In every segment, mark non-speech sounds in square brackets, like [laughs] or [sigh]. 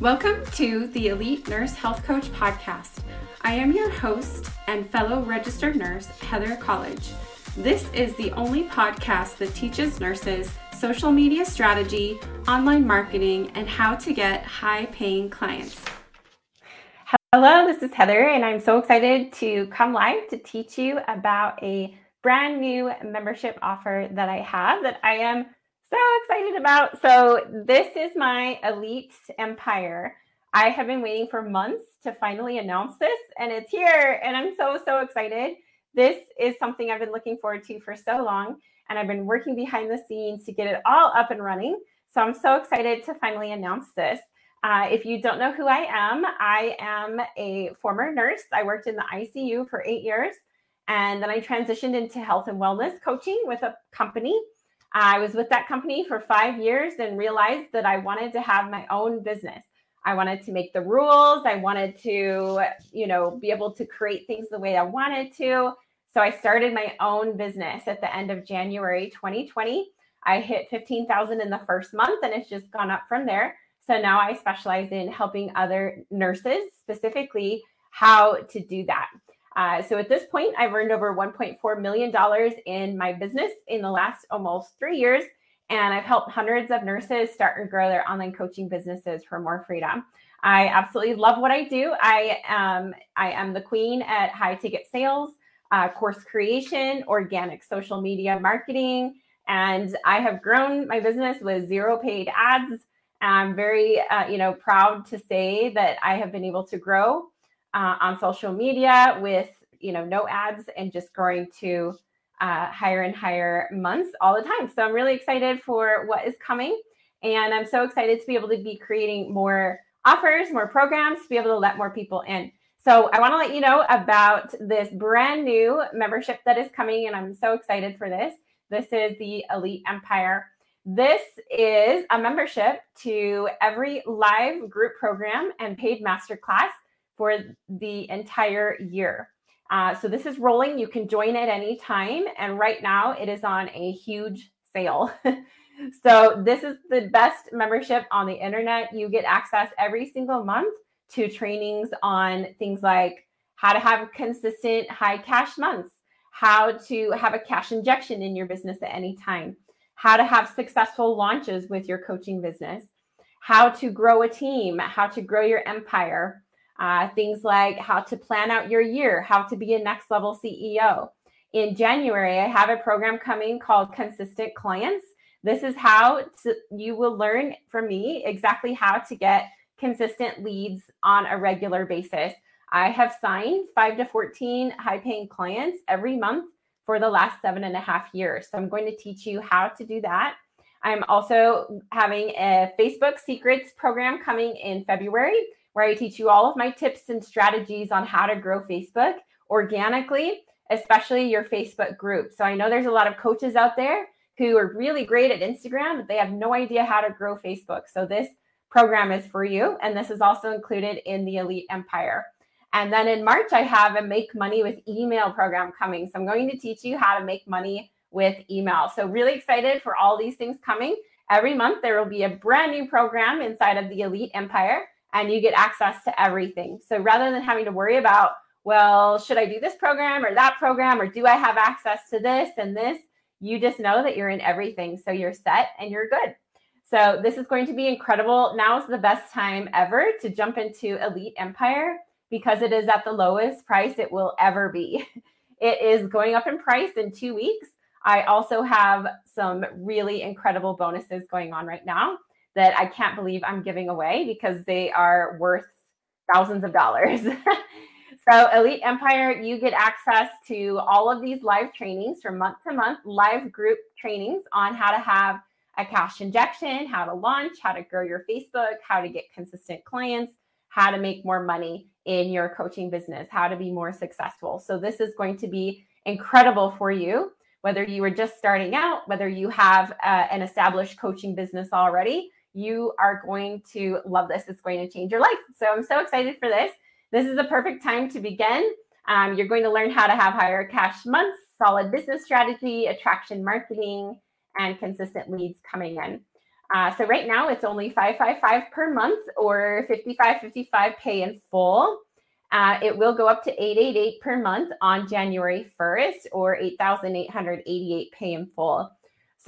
Welcome to the Elite Nurse Health Coach Podcast. I am your host and fellow registered nurse, Heather College. This is the only podcast that teaches nurses social media strategy, online marketing, and how to get high paying clients. Hello, this is Heather, and I'm so excited to come live to teach you about a brand new membership offer that I have that I am so excited about. So, this is my Elite Empire. I have been waiting for months to finally announce this, and it's here. And I'm so, so excited. This is something I've been looking forward to for so long, and I've been working behind the scenes to get it all up and running. So, I'm so excited to finally announce this. Uh, if you don't know who I am, I am a former nurse. I worked in the ICU for eight years, and then I transitioned into health and wellness coaching with a company I was with that company for five years and realized that I wanted to have my own business. I wanted to make the rules. I wanted to, you know, be able to create things the way I wanted to. So I started my own business at the end of January 2020. I hit 15,000 in the first month and it's just gone up from there. So now I specialize in helping other nurses specifically how to do that. Uh, so at this point, I've earned over $1.4 million in my business in the last almost three years. And I've helped hundreds of nurses start and grow their online coaching businesses for more freedom. I absolutely love what I do. I am I am the queen at high ticket sales, uh, course creation, organic social media marketing, and I have grown my business with zero paid ads. I'm very uh, you know proud to say that I have been able to grow uh, on social media with you know no ads and just growing to uh, higher and higher months all the time. So I'm really excited for what is coming, and I'm so excited to be able to be creating more offers, more programs, to be able to let more people in. So I want to let you know about this brand new membership that is coming, and I'm so excited for this. This is the Elite Empire. This is a membership to every live group program and paid masterclass for the entire year. Uh, so this is rolling. You can join at any time. And right now it is on a huge sale. [laughs] so this is the best membership on the internet. You get access every single month to trainings on things like how to have consistent high cash months, how to have a cash injection in your business at any time, how to have successful launches with your coaching business, how to grow a team, how to grow your empire, uh, things like how to plan out your year, how to be a next level CEO. In January, I have a program coming called Consistent Clients. This is how to, you will learn from me exactly how to get consistent leads on a regular basis. I have signed five to 14 high paying clients every month for the last seven and a half years. So I'm going to teach you how to do that. I'm also having a Facebook Secrets program coming in February where I teach you all of my tips and strategies on how to grow Facebook organically, especially your Facebook group. So I know there's a lot of coaches out there who are really great at Instagram, but they have no idea how to grow Facebook. So this program is for you. And this is also included in the Elite Empire. And then in March, I have a Make Money with Email program coming. So I'm going to teach you how to make money with email. So really excited for all these things coming. Every month, there will be a brand new program inside of the Elite Empire and you get access to everything. So rather than having to worry about, well, should I do this program or that program, or do I have access to this and this? You just know that you're in everything. So you're set and you're good. So this is going to be incredible. Now is the best time ever to jump into Elite Empire because it is at the lowest price it will ever be. [laughs] It is going up in price in two weeks. I also have some really incredible bonuses going on right now that I can't believe I'm giving away because they are worth thousands of dollars. [laughs] so, Elite Empire, you get access to all of these live trainings from month to month, live group trainings on how to have a cash injection, how to launch, how to grow your Facebook, how to get consistent clients, how to make more money in your coaching business, how to be more successful. So, this is going to be incredible for you, whether you are just starting out, whether you have uh, an established coaching business already you are going to love this. It's going to change your life. So I'm so excited for this. This is the perfect time to begin. Um, you're going to learn how to have higher cash months, solid business strategy, attraction marketing, and consistent leads coming in. Uh, so right now it's only 555 per month or 5555 pay in full. Uh, it will go up to 888 per month on January 1st or 8,888 pay in full.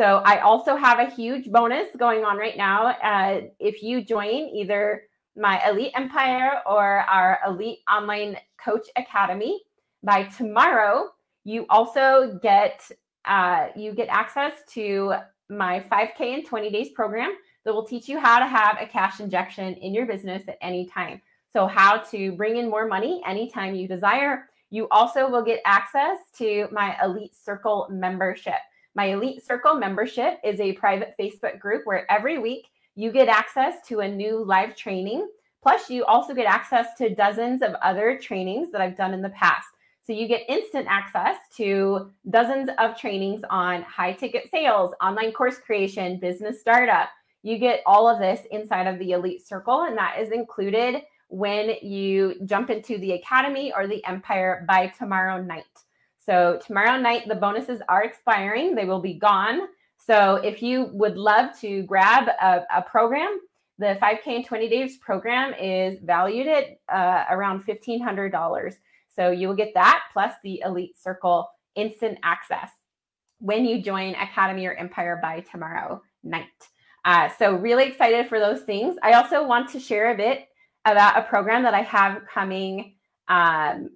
So I also have a huge bonus going on right now. Uh, if you join either my Elite Empire or our Elite Online Coach Academy by tomorrow, you also get uh, you get access to my 5K in 20 days program that will teach you how to have a cash injection in your business at any time. So, how to bring in more money anytime you desire. You also will get access to my Elite Circle membership. My Elite Circle membership is a private Facebook group where every week you get access to a new live training. Plus, you also get access to dozens of other trainings that I've done in the past. So you get instant access to dozens of trainings on high ticket sales, online course creation, business startup. You get all of this inside of the Elite Circle, and that is included when you jump into the Academy or the Empire by tomorrow night. So, tomorrow night, the bonuses are expiring, they will be gone. So, if you would love to grab a, a program, the 5K in 20 days program is valued at uh, around $1,500. So you will get that plus the Elite Circle instant access when you join Academy or Empire by tomorrow night. Uh, so, really excited for those things. I also want to share a bit about a program that I have coming um,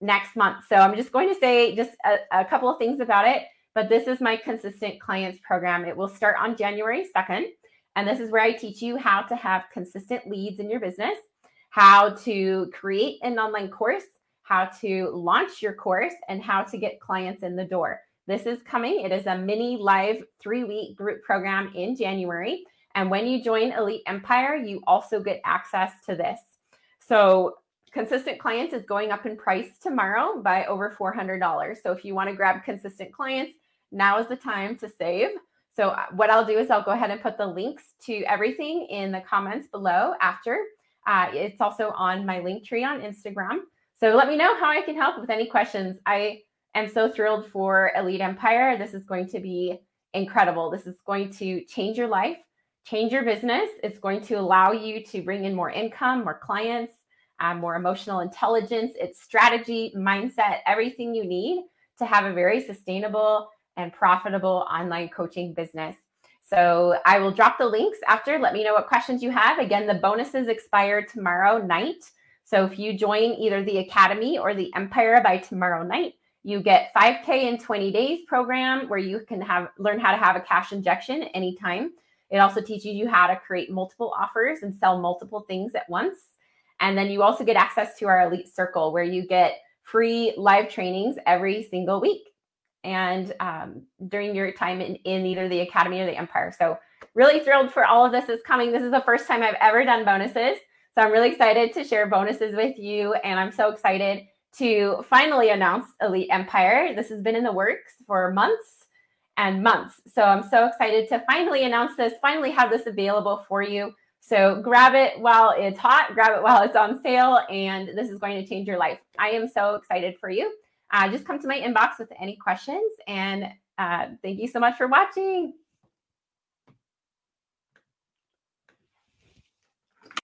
next month. So, I'm just going to say just a, a couple of things about it. But this is my consistent clients program. It will start on January 2nd. And this is where I teach you how to have consistent leads in your business, how to create an online course how to launch your course, and how to get clients in the door. This is coming. It is a mini live three week group program in January. And when you join Elite Empire, you also get access to this. So, consistent clients is going up in price tomorrow by over $400. So, if you want to grab consistent clients, now is the time to save. So, uh, what I'll do is I'll go ahead and put the links to everything in the comments below after. Uh, it's also on my link tree on Instagram. So let me know how I can help with any questions. I am so thrilled for Elite Empire. This is going to be incredible. This is going to change your life, change your business. It's going to allow you to bring in more income, more clients, um, more emotional intelligence. It's strategy, mindset, everything you need to have a very sustainable and profitable online coaching business. So I will drop the links after. Let me know what questions you have. Again, the bonuses expire tomorrow night. So if you join either the Academy or the Empire by tomorrow night, you get 5K in 20 days program where you can have learn how to have a cash injection anytime. It also teaches you how to create multiple offers and sell multiple things at once. And then you also get access to our elite circle where you get free live trainings every single week and um, during your time in, in either the academy or the empire. So, really thrilled for all of this is coming. This is the first time I've ever done bonuses. So I'm really excited to share bonuses with you. And I'm so excited to finally announce Elite Empire. This has been in the works for months and months. So I'm so excited to finally announce this, finally have this available for you. So grab it while it's hot, grab it while it's on sale, and this is going to change your life. I am so excited for you. Uh, just come to my inbox with any questions, and uh, thank you so much for watching.